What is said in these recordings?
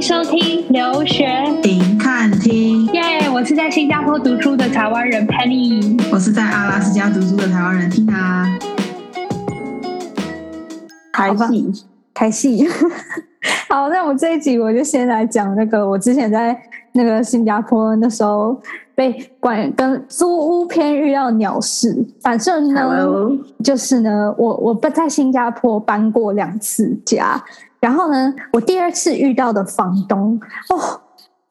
迎收听留学停看听，耶我是在新加坡读书的台湾人 Penny。我是在阿拉斯加读书的台湾人 Tina。开戏，开戏。好，那我这一集我就先来讲那个，我之前在那个新加坡那时候被管跟租屋篇遇到鸟事。反正呢 Hello 就是呢，我我不在新加坡搬过两次家，然后呢，我第二次遇到的房东哦。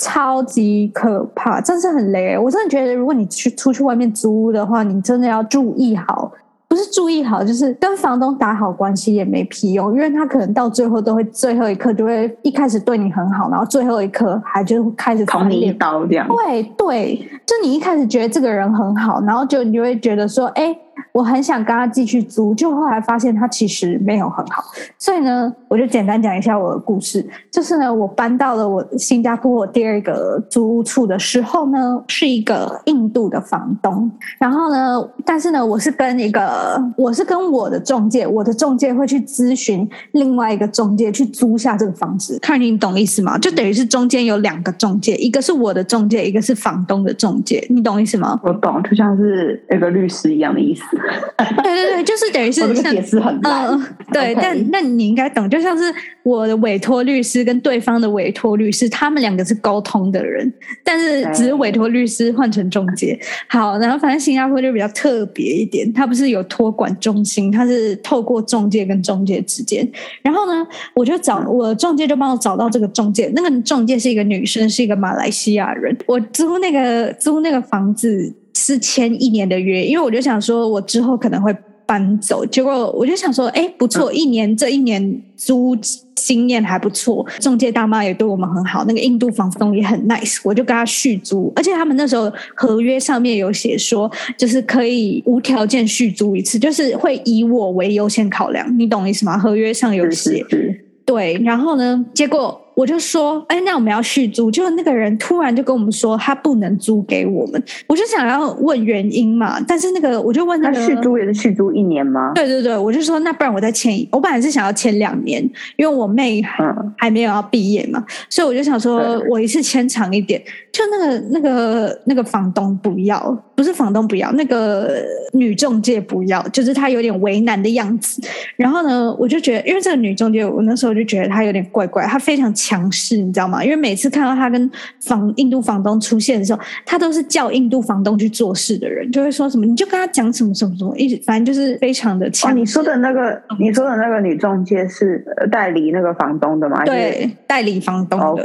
超级可怕，真是很雷。我真的觉得，如果你去出去外面租屋的话，你真的要注意好，不是注意好，就是跟房东打好关系也没屁用，因为他可能到最后都会最后一刻就会一开始对你很好，然后最后一刻还就开始捅你一刀这样。对对，就你一开始觉得这个人很好，然后就你就会觉得说，哎，我很想跟他继续租，就后来发现他其实没有很好。所以呢，我就简单讲一下我的故事。就是呢，我搬到了我新加坡我第二个租屋处的时候呢，是一个印度的房东。然后呢，但是呢，我是跟一个，我是跟我的中介，我的中介会去咨询另外一个中介去租下这个房子。看你懂意思吗？就等于是中间有两个中介，一个是我的中介，一个是房东的中介。你懂意思吗？我懂，就像是那个律师一样的意思。对对对，就是等于是解释很烂。嗯，对但那你应该懂，就像是我的委托律师跟对方的委托律师，他们两个是沟通的人，但是只是委托律师换成中介。好，然后反正新加坡就比较特别一点，它不是有托管中心，它是透过中介跟中介之间。然后呢，我就找我中介就帮我找到这个中介，那个中介是一个女生，是一个马来西亚人。我租那个租那个房子是签一年的约，因为我就想说，我之后可能会搬走。结果我就想说，哎，不错，一年这一年租经验还不错，中介大妈也对我们很好，那个印度房东也很 nice，我就跟他续租，而且他们那时候合约上面有写说，就是可以无条件续租一次，就是会以我为优先考量，你懂意思吗？合约上有是写对，然后呢，结果我就说，哎，那我们要续租，结果那个人突然就跟我们说，他不能租给我们，我就想要问原因嘛，但是那个我就问那个那续租也是续租一年吗？对对对，我就说那不然我再签一，我本来是想要签两年，因为我妹还没有要毕业嘛，所以我就想说我一次签长一点。就那个那个那个房东不要，不是房东不要，那个女中介不要，就是她有点为难的样子。然后呢，我就觉得，因为这个女中介，我那时候就觉得她有点怪怪，她非常强势，你知道吗？因为每次看到他跟房印度房东出现的时候，他都是叫印度房东去做事的人，就会说什么你就跟他讲什么什么什么，一直反正就是非常的强哦，你说的那个，你说的那个女中介是呃代理那个房东的吗？对代理房东的。，OK，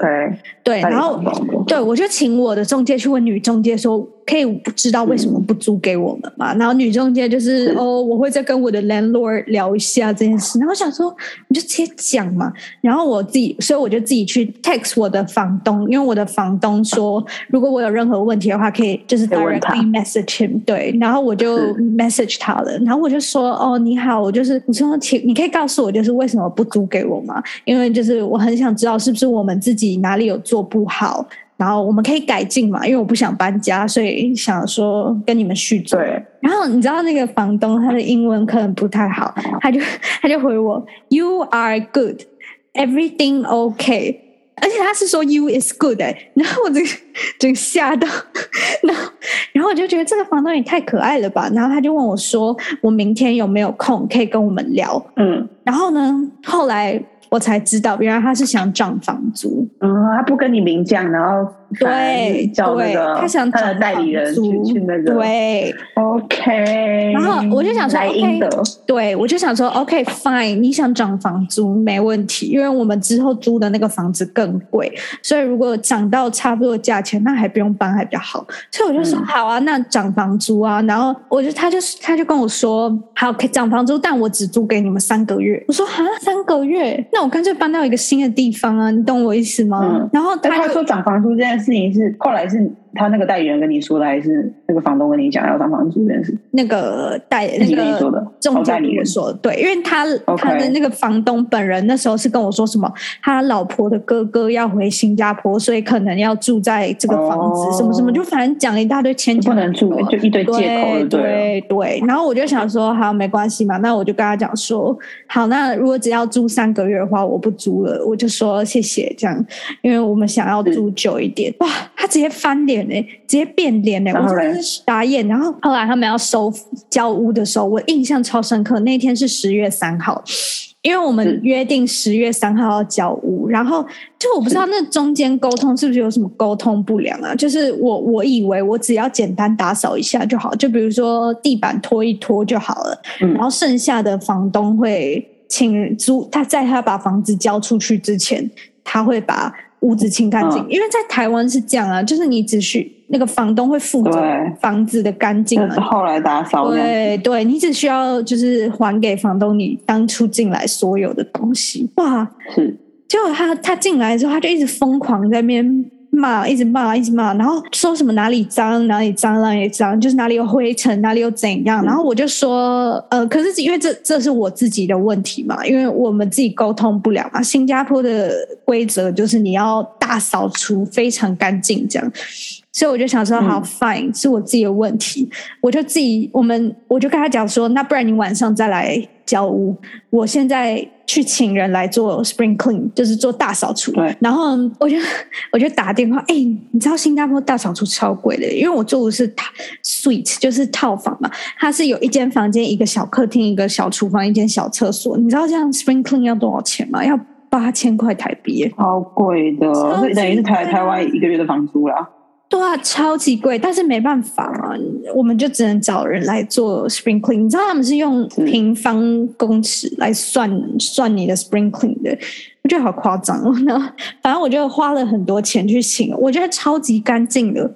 对，然后。对我就请我的中介去问女中介说，可以知道为什么不租给我们嘛？然后女中介就是是哦，我会再跟我的 landlord 聊一下这件事。然后我想说，你就直接讲嘛。然后我自己，所以我就自己去 text 我的房东，因为我的房东说，如果我有任何问题的话，可以就是 directly message him。对，然后我就 message 他了，然后我就说，哦，你好，我就是你说，请你可以告诉我，就是为什么不租给我吗？因为就是我很想知道是不是我们自己哪里有做不好，然后我们可以改进嘛。因为我不想搬家，所以想说跟你们续租。对，然后你知道那个房东他的英文可能不太好，他就他就回我 “You are good, everything okay”，而且他是说 “You is good” 哎、然后我就就吓到，然后然后我就觉得这个房东也太可爱了吧，然后他就问我说：“我明天有没有空可以跟我们聊嗯？”然后呢，后来我才知道，原来他是想涨房租。嗯，他不跟你明讲，然后对对，个他想他的代理人房租去去那个对，，OK，然后我就想说 OK，对，我就想说，OK fine，你想涨房租没问题，因为我们之后租的那个房子更贵，所以如果涨到差不多价钱，那还不用搬还比较好。所以我就说、嗯好啊，那涨房租啊。然后我就他就他就跟我说，好，可以涨房租，但我只租给你们三个月。我说啊，三个月，那我干脆搬到一个新的地方啊，你懂我意思吗？嗯然后他就但他说涨房租这件事事情是后来是他那个代理人跟你说的，还是那个房东跟你讲要当房租这件事？那个代那个中介哦代理人跟我说的，对，因为他他的那个房东本人那时候是跟我说什么，他老婆的哥哥要回新加坡，所以可能要住在这个房子，哦什么什么，就反正讲了一大堆牵强不能住，就一堆借口对对了。对对，然后我就想说，好，没关系嘛，那我就跟他讲说，好，那如果只要住三个月的话，我不租了，我就说谢谢这样，因为我们想要住久一点。哇，他直接翻脸哎、直接变脸哎、然后嘞我真的是傻眼。然后后来他们要收交屋的时候，我印象超深刻，那天是十月三号。因为我们是约定十月三号要交屋，然后就我不知道那中间沟通是不是有什么沟通不良啊？就是我我以为我只要简单打扫一下就好，就比如说地板拖一拖就好了，嗯然后剩下的房东会请租，他在他把房子交出去之前，他会把屋子清干净，嗯因为在台湾是这样啊，就是你只需那个房东会负责房子的干净嘛就是，后来打扫。对对，你只需要就是还给房东你当初进来所有的东西。哇，是结果他他进来之后，他就一直疯狂在那边骂，一直骂，一直骂，然后说什么哪里脏哪里脏哪里脏，就是哪里有灰尘哪里有怎样。然后我就说，呃，可是因为这这是我自己的问题嘛，因为我们自己沟通不了嘛。新加坡的规则就是你要大扫除非常干净这样。所以我就想说，好、嗯 fine，是我自己的问题，我就自己，我们我就跟他讲说，那不然你晚上再来交屋，我现在去请人来做 spring clean，就是做大扫除。对然后我就我就打电话，哎、你知道新加坡大扫除超贵的，因为我住的是套 suite，就是套房嘛，它是有一间房间、一个小客厅、一个小厨房、一间小厕所。你知道这样 spring clean 要多少钱吗？要八千块台币。超贵的，等于是台台湾一个月的房租啦。对啊，超级贵，但是没办法嘛，我们就只能找人来做 spring clean。你知道他们是用平方公尺来算算你的 spring clean 的，我觉得好夸张哦。然后反正我就花了很多钱去请，我觉得超级干净的。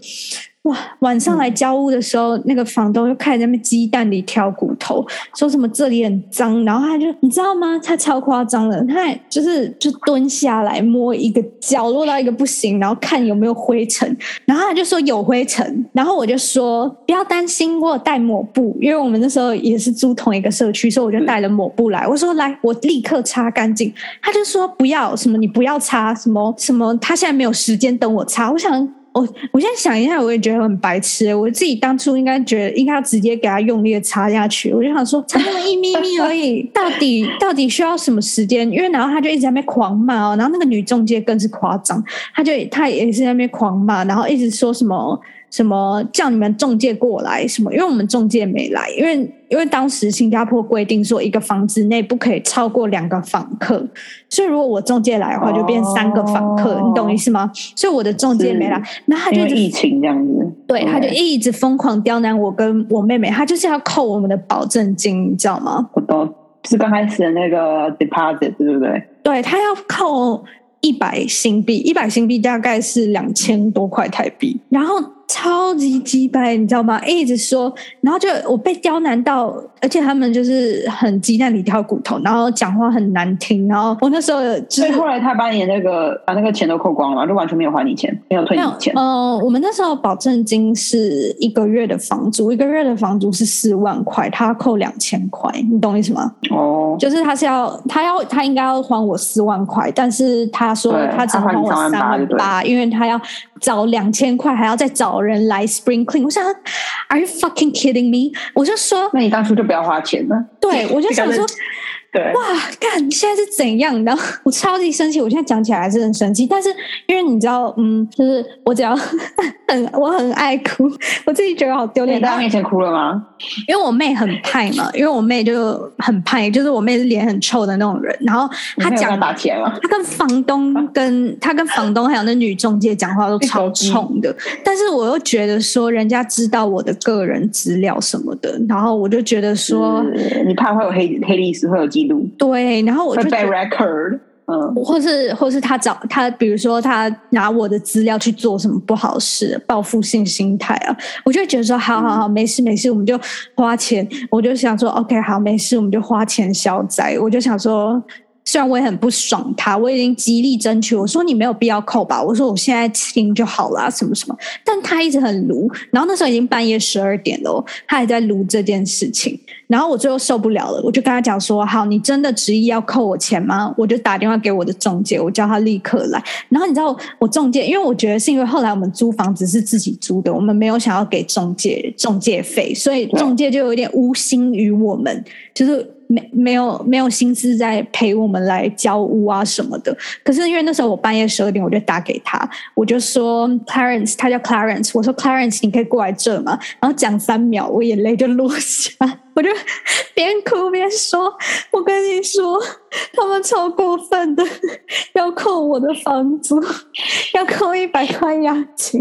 哇，晚上来交屋的时候，那个房东就开始在那边鸡蛋里挑骨头，说什么这里很脏，然后他就你知道吗？他超夸张的，他还就是就蹲下来摸一个角落到一个不行，然后看有没有灰尘，然后他就说有灰尘，然后我就说不要担心，我有带抹布，因为我们那时候也是租同一个社区，所以我就带了抹布来。我说来，我立刻擦干净。他就说不要什么，你不要擦什么什么，他现在没有时间等我擦。我想。我我现在想一下，我也觉得很白痴。我自己当初应该觉得应该要直接给他用力的插下去。我就想说，才那么一咪咪而已，到底到底需要什么时间？因为然后他就一直在那边狂骂哦，然后那个女中介更是夸张，他就他也是在那边狂骂，然后一直说什么什么叫你们中介过来什么，因为我们中介没来，因为因为当时新加坡规定说一个房子内不可以超过两个访客，所以如果我中介来的话，就变三个访客，哦你懂意思吗？所以我的中介没来，那他就疫情这样子，对，他就一直疯狂刁难我跟我妹妹，他就是要扣我们的保证金，你知道吗？我懂，是刚开始的那个 deposit 对不对？对他要扣一百新币，一百新币大概是两千多块台币，然后超级鸡掰，你知道吗？一直说，然后就我被刁难到，而且他们就是很鸡蛋里挑骨头，然后讲话很难听，然后我那时候就是所以后来他把你那个把那个钱都扣光了，就完全没有还你钱，没有退你钱。呃，我们那时候保证金是一个月的房租，一个月的房租是四万块，他要扣两千块，你懂意思吗？哦，就是他是要他要他应该要还我四万块，但是他说他只还我三3万八万八，因为他要找两千块，还要再找人来 spring clean。我想，Are you fucking kidding me？我就说，那你当初就不要花钱了。对我就想说，对，哇，干，现在是怎样？然后我超级生气，我现在讲起来还是很生气。但是因为你知道，嗯，就是我只要 很我很爱哭，我自己觉得好丢脸。你在他面前哭了吗？因为我妹很派嘛，因为我妹就很派，就是我妹是脸很臭的那种人。然后她讲你没有跟房东跟她跟房东还有那女中介讲话都超冲的，但是我又觉得说人家知道我的个人资料什么的，然后我就觉得说是你怕会有黑黑历史，会有记录，对，然后我就 record。嗯，或是或是他找他，比如说他拿我的资料去做什么不好事，报复性心态啊，我就会觉得说，好好好，没事没事，我们就花钱，我就想说，OK，好，没事，我们就花钱消灾，我就想说。虽然我也很不爽他，我已经极力争取，我说你没有必要扣吧，我说我现在听就好了，什么什么，但他一直很撸，然后那时候已经半夜十二点了，他还在撸这件事情，然后我最后受不了了，我就跟他讲说，好，你真的执意要扣我钱吗？我就打电话给我的中介，我叫他立刻来，然后你知道我中介，因为我觉得是因为后来我们租房子是自己租的，我们没有想要给中介中介费，所以中介就有点无心于我们，就是。没没有没有心思在陪我们来交屋啊什么的。可是因为那时候我半夜十二点，我就打给他，我就说 Clarence，他叫 Clarence，我说 Clarence，你可以过来这吗？然后讲三秒，我眼泪就落下，我就 边哭边说：“我跟你说，他们超过分的，要扣我的房租，要扣一百块押金。”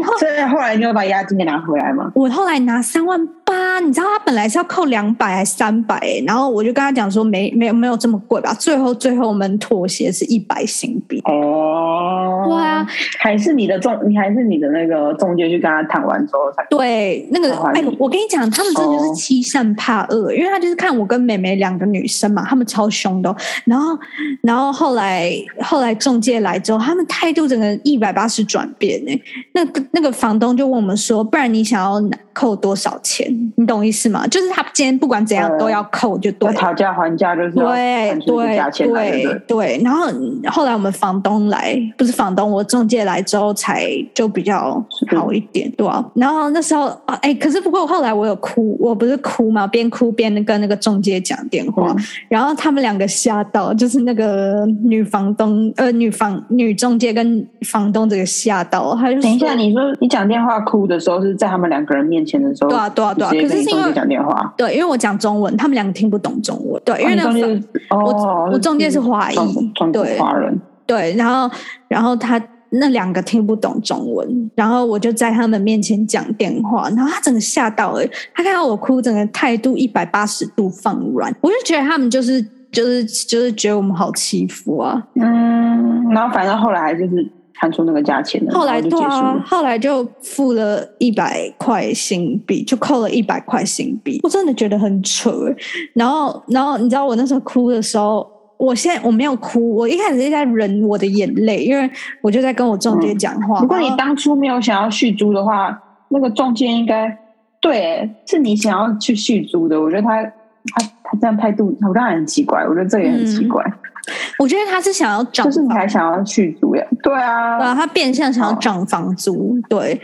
然后，所以后来你有把押金给拿回来吗？我后来拿三万八，你知道他本来是要扣两百还是三百？然后我就跟他讲说，没没有没有这么贵吧。最后最后我们妥协是一百新币。哦，对啊，还是你的中，你还是你的那个中介去跟他谈完之后才对那个哎，我跟你讲，他们这就是欺善怕恶，因为他就是看我跟美美两个女生嘛，他们超凶的。然后然后后来后来中介来之后，他们态度整个一百八十转变呢。那个那个房东就问我们说，不然你想要扣多少钱？你懂意思吗？就是他今天不管怎样都要扣。就对，讨价还价就是对对对对，然后后来我们房东来，不是房东，我中介来之后才就比较好一点，对啊。然后那时候啊，哎，可是不过后来我有哭，我不是哭嘛，边哭边跟那个中介讲电话，然后他们两个吓到，就是那个女房东呃女房女中介跟房东这个吓到，他就等一下，你说你讲电话哭的时候是在他们两个人面前的时候，对啊对啊对啊，可是因为讲电话，对，因为我讲中文，他们两个听。听不懂中文，对，因为那个我我中介是华裔，对，华人，对，然后然后他那两个听不懂中文，然后我就在他们面前讲电话，然后他整个吓到了，他看到我哭，整个态度一百八十度放软，我就觉得他们就是就是就是觉得我们好欺负啊，嗯，然后反正后来就是。看出那个价钱了，后来对啊，后来就付了一百块新币，就扣了一百块新币。我真的觉得很扯。然后，然后你知道我那时候哭的时候，我现在我没有哭，我一开始是在忍我的眼泪，因为我就在跟我中介讲话。如果你当初没有想要续租的话，那个中介应该对，是你想要去续租的。我觉得他他他这样态度，我当然很奇怪。我觉得这也很奇怪。我觉得他是想要涨，就是你还想要续租呀？对啊，对啊，他变相想要涨房租，对，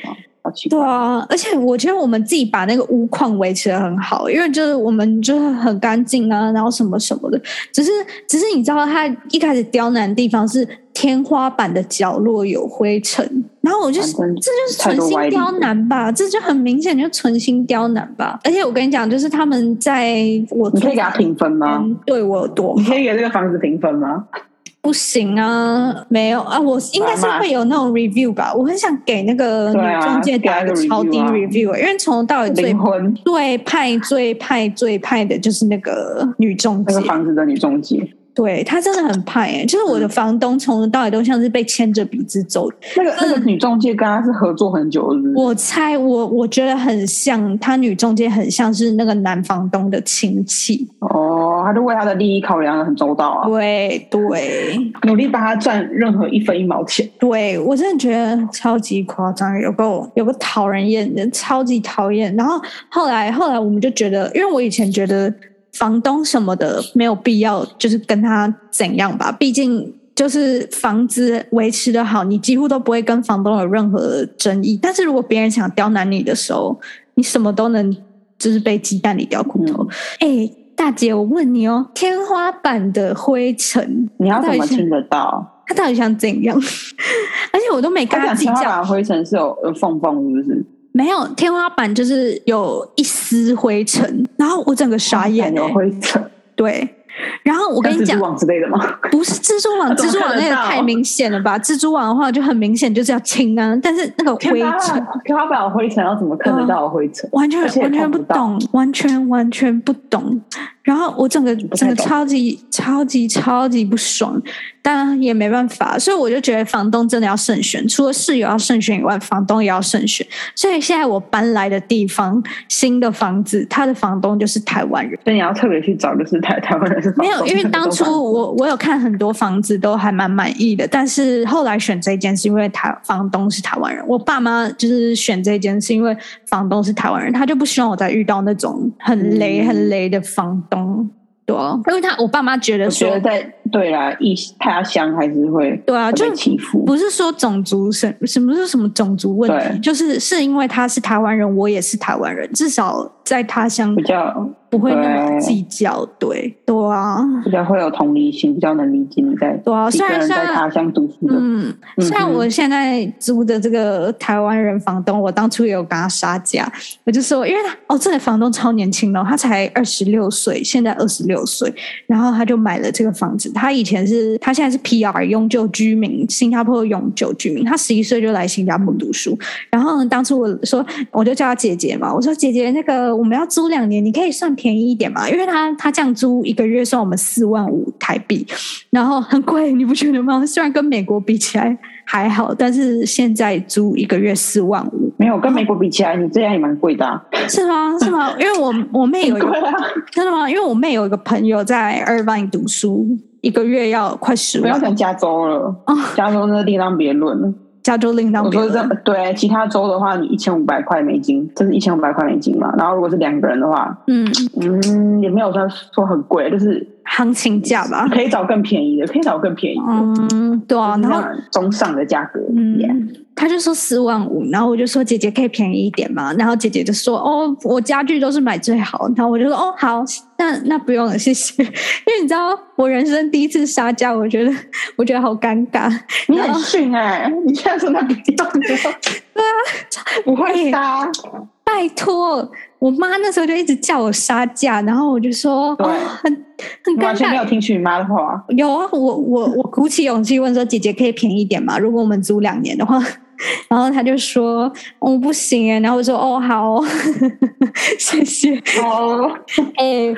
对啊，而且我觉得我们自己把那个屋况维持的很好，因为就是我们就是很干净啊，然后什么什么的，只是只是你知道他一开始刁难的地方是。天花板的角落有灰尘，然后我就是这就是存心刁难吧，这就很明显就存心刁难吧。而且我跟你讲，就是他们在我你可以给他评分吗？对我有多？你可以给这个房子评分吗？不行啊，没有啊，我应该是会有那种 review 吧。我很想给那个女中介打一个超低 review，因为从头到尾最最派最派最派的就是那个女中介，那个房子的女中介。对他真的很 怕哎，就是我的房东从头到尾都像是被牵着鼻子走。那个那个女中介跟他是合作很久的。我猜我我觉得很像，他女中介很像是那个男房东的亲戚。哦，他就为他的利益考量的很周到啊。对对，努力帮他赚任何一分一毛钱。对我真的觉得超级夸张，有个有个讨人厌的，超级讨厌。然后后来后来我们就觉得，因为我以前觉得。房东什么的没有必要，就是跟他怎样吧。毕竟就是房子维持的好，你几乎都不会跟房东有任何争议。但是如果别人想刁难你的时候，你什么都能就是被鸡蛋里叼骨头。哎，大姐，我问你哦，天花板的灰尘，你要怎么听得到？他到底想怎样？而且我都没跟他计较。灰尘是有有缝缝，是不是？没有天花板，就是有一丝灰尘，然后我整个傻眼有灰尘，对。然后我跟你讲，蜘蛛网之类的吗？不是蜘蛛网，蜘蛛网那个太明显了吧？蜘蛛网的话就很明显就是要清啊，但是那个灰尘，天花板有灰尘，要怎么看得到灰尘？完全完全不懂，完全完全不懂。然后我整个整个超级超级超级不爽。但也没办法，所以我就觉得房东真的要慎选，除了室友要慎选以外，房东也要慎选。所以现在我搬来的地方，新的房子，他的房东就是台湾人。所以你要特别去找，就是台台湾人是没有，因为当初我 我有看很多房子都还蛮满意的，但是后来选这间是因为台房东是台湾人。我爸妈就是选这间是因为房东是台湾人，他就不希望我再遇到那种很雷很雷的房东。对啊，因为他我爸妈觉得说得在对啦，异他乡还是会对啊，就被欺负。不是说种族什什么是什么种族问题，就是是因为他是台湾人，我也是台湾人，至少在他乡比较不会那么对计较。对对啊，比较会有同理心，比较能理解你在对啊虽然虽然在他乡读书的。嗯，嗯虽然我现在租的这个台湾人房东，我当初也有跟他杀价，我就说，因为他哦，这个房东超年轻哦，他才二十六岁，现在二十六岁，然后他就买了这个房子。他以前是他现在是 PR 永久居民，新加坡永久居民，他十一岁就来新加坡读书。然后呢，当初我说，我就叫他姐姐嘛，我说姐姐，那个我们要租两年，你可以算便宜一点嘛，因为他他这样租一个月算我们四万五台币，然后很贵，你不觉得吗？虽然跟美国比起来还好，但是现在租一个月四万五，没有跟美国比起来，你这样也蛮贵的、啊。是吗？是吗？因为我我妹有一个啊，真的吗？因为我妹有一个朋友在 Irvine 读书，一个月要快十万，不要讲加州了，哦加州那个另当别论了。加州另当别我说这论。对，其他州的话，你一千五百块美金，这是一千五百块美金嘛。然后如果是两个人的话，嗯，嗯，也没有说说很贵，就是行情价吧。可以找更便宜的，可以找更便宜的，嗯，对啊，然后中上的价格。嗯 Yeah，他就说四万五，然后我就说姐姐可以便宜一点嘛，然后姐姐就说哦，我家具都是买最好，然后我就说哦好，那那不用了，谢谢，因为你知道我人生第一次杀价，我觉得 我觉得好尴尬，你很逊哎、你现在说那不用，对啊，不会杀，拜托，我妈那时候就一直叫我杀价，然后我就说哦很很尴尬完全没有尬。听取你妈的话。有啊，我我我鼓起勇气问说：“姐姐可以便宜一点吗？如果我们租两年的话。”然后他就说：“哦，不行哎。”然后我说：“哦，好哦 谢谢。哦，哎，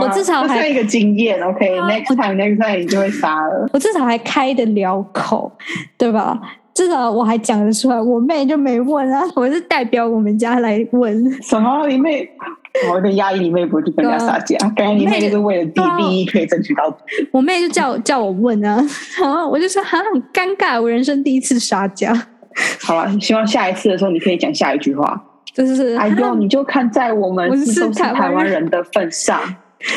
我至少还这算一个经验啊，OK，next time，next time 你就会杀了。我至少还开得了口，对吧？至少我还讲得出来。我妹就没问啊，我是代表我们家来问。什么？你妹？我有点压抑，你妹不会去跟人家撒娇，感觉你妹就是为了自己利益可以争取到。我妹就叫叫我问啊，然后我就说哈很尴尬，我人生第一次撒娇，好了，希望下一次的时候你可以讲下一句话。就是哎呦，你就看在我们都是台湾人的份上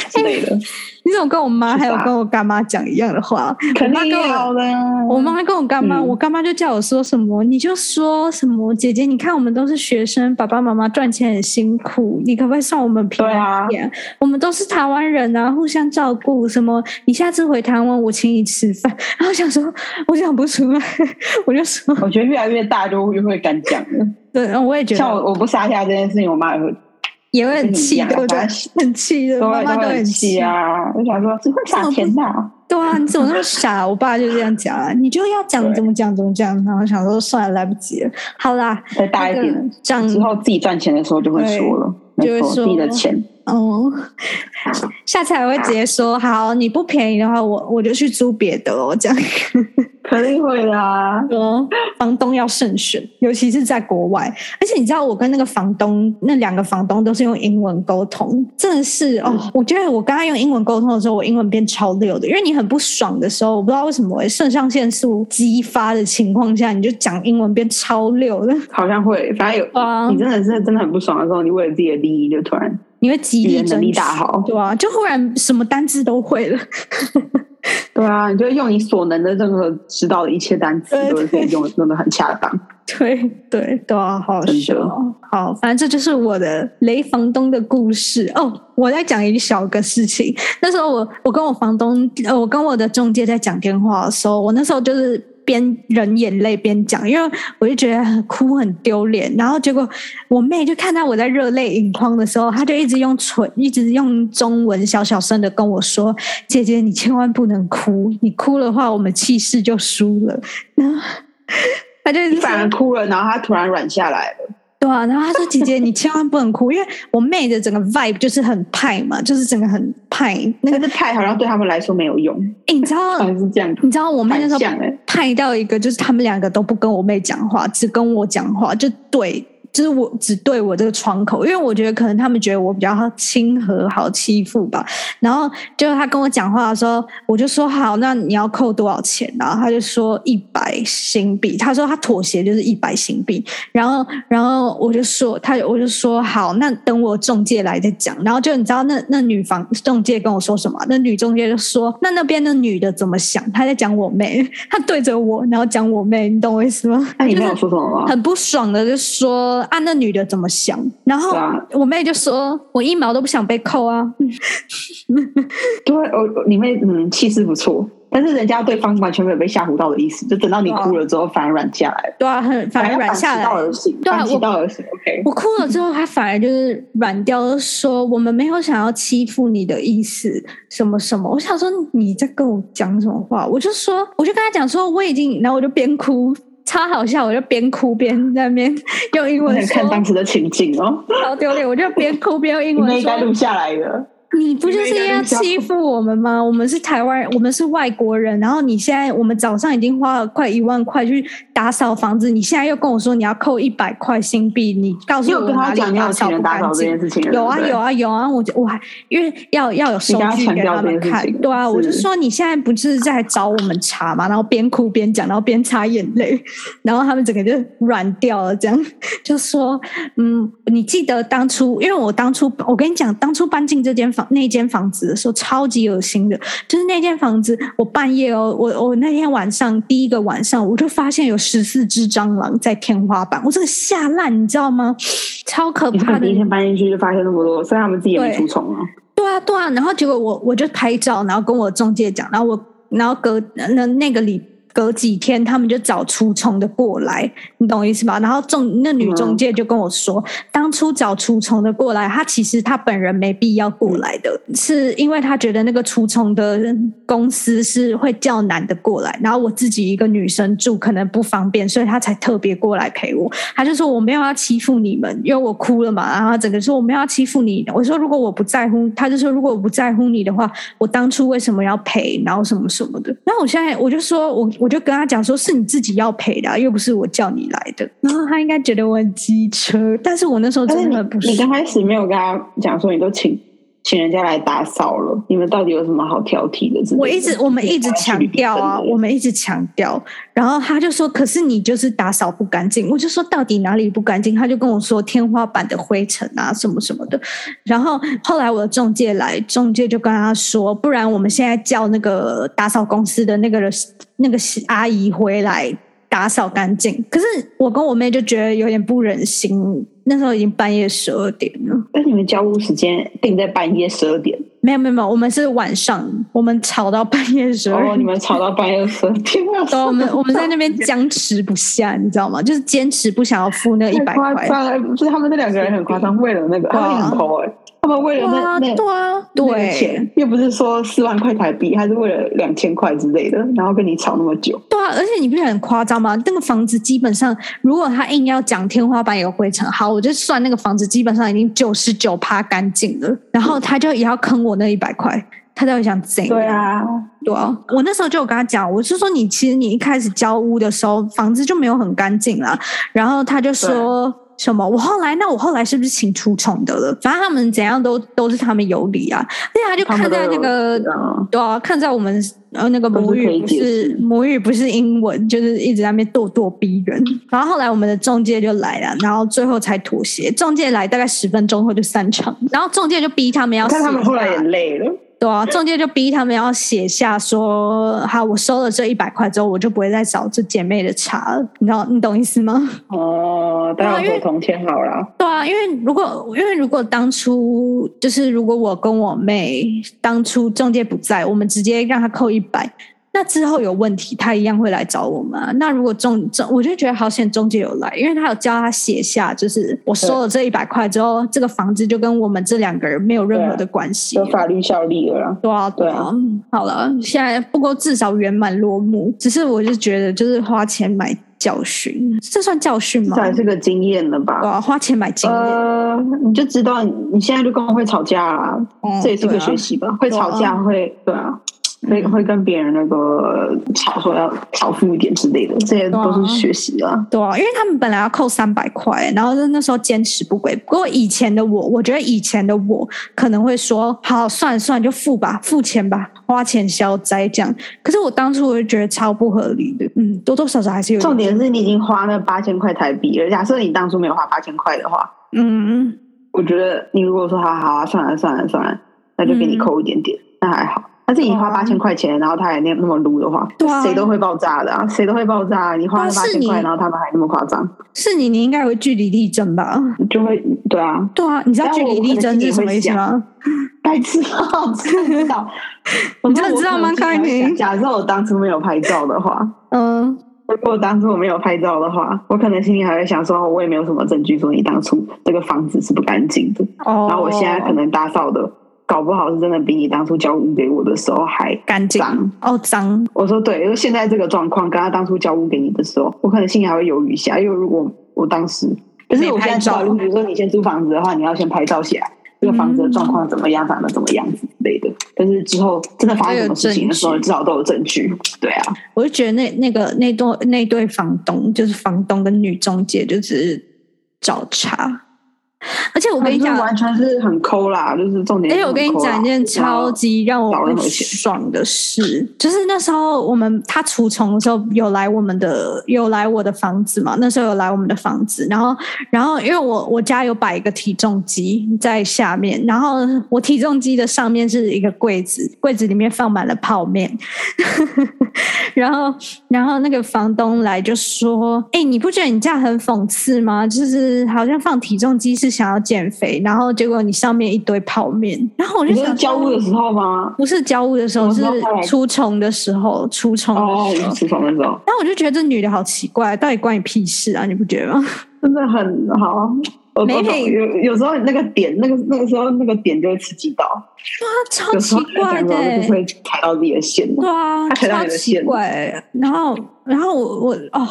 之类的，你怎么跟我妈还有跟我干妈讲一样的话？肯定我妈跟我要的。我妈跟我干妈，嗯我干妈就叫我说什么，你就说什么，姐姐，你看我们都是学生，爸爸妈妈赚钱很辛苦，你可不可以算我们便宜对啊一点？我们都是台湾人啊，互相照顾。什么，你下次回台湾，我请你吃饭。然后想说，我想不出来，我就说，我觉得越来越大就越会敢讲了。对，我也觉得像我我不杀价这件事情，我妈也会也会很气，对不对？很气的，都妈妈都很气啊。我想说，只会赚钱的啊。对啊，你怎么那么傻？我爸就这样讲啊，你就要讲怎么讲怎么讲，然后想说算了，来不及了，好啦，再大一点，这样之后，自己赚钱的时候就会说了，就会说自己的钱。哦，下次还会直接说好，你不便宜的话，我我就去租别的哦，这样 肯定会的啊。说房东要慎选，尤其是在国外。而且你知道，我跟那个房东那两个房东都是用英文沟通，真的是哦，我觉得我跟他用英文沟通的时候，我英文变超溜的。因为你很不爽的时候，我不知道为什么肾上腺素激发的情况下，你就讲英文变超溜的，好像会，反正有、啊你真的是真的很不爽的时候，你为了自己的利益就突然你会极力语言能力争取大好对啊，就忽然什么单字都会了。对啊，你就会用你所能的任何知道的一切单词，对都是可以用用的很恰当。对对对啊，好好笑哦。好，反正这就是我的雷房东的故事哦。我在讲一小个事情，那时候我我跟我房东，呃，我跟我的中介在讲电话的时候，我那时候就是边忍眼泪边讲，因为我就觉得很哭很丢脸。然后结果我妹就看到我在热泪盈眶的时候，她就一直用唇，一直用中文小小声的跟我说：“姐姐，你千万不能哭，你哭的话，我们气势就输了。”然后她就反而哭了，然后她突然软下来了。对啊，然后他说：“姐姐，你千万不能哭，因为我妹的整个 vibe 就是很派嘛，就是整个很派。那个派好像对他们来说没有用，诶你知道 是这样。你知道我妹那时候派到一个，就是他们两个都不跟我妹讲话，只跟我讲话，就对，就是我只对我这个窗口，因为我觉得可能他们觉得我比较亲和、好欺负吧。然后就他跟我讲话的时候，我就说好，那你要扣多少钱？然后他就说一百新币，他说他妥协就是一百新币。然后，然后我就说他，我就说好，那等我中介来再讲。然后就你知道那那女房中介跟我说什么？那女中介就说那那边的女的怎么想？她在讲我妹，她对着我，然后讲我妹，你懂我意思吗？那你没有说什么吗？很不爽的就说 啊，那女的怎么想？然后我妹就说，我一毛都不想被扣啊。对，我你妹嗯气势不错，但是人家对方完全没有被吓唬到的意思，就等到你哭了之后反而软下来了，对啊，很反而软下来对啊我哭了之后，他反而就是软掉，说我们没有想要欺负你的意思，什么什么。我想说你在跟我讲什么话？我就说，我就跟他讲说我已经，然后我就边哭，超好笑，我就边哭边在那边 用英文 看，当时的情景哦，好丢脸，我就边哭边用英文你妹应该录说。下来的。你不就是要欺负我们吗？我们是台湾人，我们是外国人。然后你现在，我们早上已经花了快一万块去打扫房子，你现在又跟我说你要扣一百块新币，你告诉你有跟他我哪里讲你有打扫不干净？这件？事情？有啊有啊有啊，我就我还因为要要有收据给他们看。对啊，我就说你现在不是在找我们查嘛，然后边哭边讲，然后边擦眼泪，然后他们整个就软掉了，这样。就说嗯，你记得当初，因为我当初我跟你讲，当初搬进这间房那间房子的时候，超级恶心的，就是那间房子，我半夜哦，我我那天晚上第一个晚上，我就发现有十四只蟑螂在天花板，我真的吓烂，你知道吗？超可怕的第一。天搬进去就发现那么多，虽然他们自己也没对除虫啊。对啊，对啊，然后结果我我就拍照，然后跟我中介讲，然后我然后隔那那个礼隔几天，他们就找除虫的过来，你懂我意思吧？然后中那女中介就跟我说，当初找除虫的过来，他其实他本人没必要过来的，是因为他觉得那个除虫的公司是会叫男的过来，然后我自己一个女生住可能不方便，所以他才特别过来陪我。他就说我没有要欺负你们，因为我哭了嘛，然后整个说我没有要欺负你。我说如果我不在乎，他就说如果我不在乎你的话，我当初为什么要陪，然后什么什么的。然后我现在我就说我我就跟他讲说是你自己要赔的啊、又不是我叫你来的。然后他应该觉得我很机车，但是我那时候真的很不是。你刚开始没有跟他讲说你都请请人家来打扫了，你们到底有什么好挑剔的的？我一直我们一直强调啊，我们一直强调，然后他就说，可是你就是打扫不干净。我就说到底哪里不干净？他就跟我说天花板的灰尘啊什么什么的。然后后来我的中介来，中介就跟他说，不然我们现在叫那个打扫公司的那个人那个阿姨回来打扫干净。可是我跟我妹就觉得有点不忍心，那时候已经半夜十二点了。但你们交屋时间定在半夜十二点，没有没有没有，我们是晚上，我们吵到半夜十二哦，你们吵到半夜十二点，对，我们我们在那边僵持不下，你知道吗？就是坚持不想要付那一百块夸块。张是他们那两个人很夸张，为了那个，对啊他们很抠哎，他们为了对啊，那那对啊，对钱，又不是说四万块台币，还是为了两千块之类的，然后跟你吵那么久，对啊！而且你不是很夸张吗？那个房子基本上，如果他硬要讲天花板有灰尘，好，我就算那个房子基本上已经九十九趴干净了，然后他就也要坑我那一百块，他到底想怎样？对啊，对啊，我那时候就有跟他讲，我是说你其实你一开始交屋的时候，房子就没有很干净了。然后他就说什么，我后来那我后来是不是请出虫的了？反正他们怎样都都是他们有理啊。而且他就看在那个嗯，对啊，看在我们呃那个母语不是母语不是英文，就是一直在那边咄咄逼人。然后后来我们的中介就来了，然后最后才妥协。中介来大概十分钟后就散场，然后中介就逼他们要我看他们后来也累了，对啊，中介就逼他们要写下说，好，我收了这一百块之后，我就不会再找这姐妹的茬了。你知道，你懂意思吗？哦，大家对啊因为合同签好了，对啊，因为如果因为如果当初就是如果我跟我妹当初中介不在，我们直接让他扣一百。那之后有问题，他一样会来找我们、啊。那如果中中，我就觉得好险中介有来，因为他有教他写下，就是我收了这一百块之后，这个房子就跟我们这两个人没有任何的关系。有法律效力了啦。对啊，对啊，好了，现在不过至少圆满落幕。只是我就觉得，就是花钱买教训，这算教训吗？这还是个经验了吧？花钱买经验，呃，你就知道你你现在就跟我会吵架啦，嗯这也是个学习吧？会吵架会对啊，会会跟别人那个吵说要少付一点之类的，这些都是学习啊。对啊，因为他们本来要扣三百块，然后那时候坚持不归。不过以前的我，我觉得以前的我可能会说，好，算了算了，就付吧，付钱吧，花钱消灾这样。可是我当初我就觉得超不合理的，嗯，多多少少还是有重点是你已经花那八千块台币了。假设你当初没有花八千块的话，嗯，我觉得你如果说好好啊，算了算了算了，那就给你扣一点点，那还好。但是你花八千块钱，然后他还那那么撸的话，对啊谁都会爆炸的啊，谁都会爆炸。你花八千块，然后他们还那么夸张，是你，你应该有据理力争吧？就会对啊，对啊，你知道据理力争是什么意思吗？白痴啊！我知道，你真的知道吗我可能心里会 Carney？想假设我当初没有拍照的话，嗯，如果当初我没有拍照的话，我可能心里还会想说，我也没有什么证据说你当初这个房子是不干净的，哦，然后我现在可能打扫的，搞不好是真的比你当初交屋给我的时候还干净脏。哦，脏，我说对，因为现在这个状况跟他当初交屋给你的时候，我可能心里还会犹豫一下，因为如果我当时，可是我现在知道，没拍照比如说你先租房子的话，你要先拍照起来，这个房子的状况怎么样，长得怎么样子之类的。但是之后真的发生什么事情的时候，至少都有证据。对啊，我就觉得那那个那对那对房东，就是房东跟女中介，就是找茬。而且我跟你讲，完全是很抠啦，就是重点而且。我跟你讲一件超级让我爽的事，就是那时候我们他除虫的时候有来我们的有来我的房子嘛，那时候有来我们的房子，然后然后因为我我家有摆一个体重机在下面，然后我体重机的上面是一个柜子，柜子里面放满了泡面，然后然后那个房东来就说：“哎、你不觉得你这样很讽刺吗？就是好像放体重机是想要减肥，然后结果你上面一堆泡面。”然后我就想说交屋的时候吗？不是交屋的时候，是出虫的时候，出虫的哦，时候。厨房的时候，然后我就觉得这女的好奇怪，到底关你屁事啊？你不觉得吗？真的很好。我我懂没品有有时候那个点，那个那个时候那个点就会刺激到，超奇有时候怪的、就会踩到自己的线。对啊，他踩到超奇你的线怪欸、然后，然后我我哦，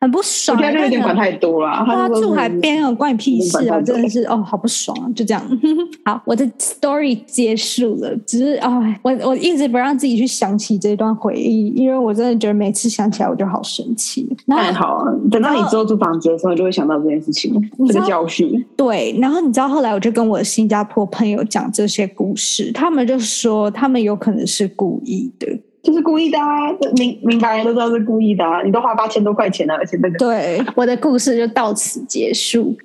很不我爽。觉得有点管太多了。他住海边啊，关你屁事啊！真的是哦，好不爽啊！就这样，好，我的 story 结束了。只是哎，我我一直不让自己去想起这段回忆，因为我真的觉得每次想起来我就好生气。然后太好了，等到你之后租房子的时候，你就会想到这件事情，这个教训。对，然后你知道后来我就跟我的新加坡朋友讲这些故事，他们就说他们有可能是故意的。就是故意的啊，明明白人都知道是故意的啊！你都花八千多块钱了，而且那个对，我的故事就到此结束。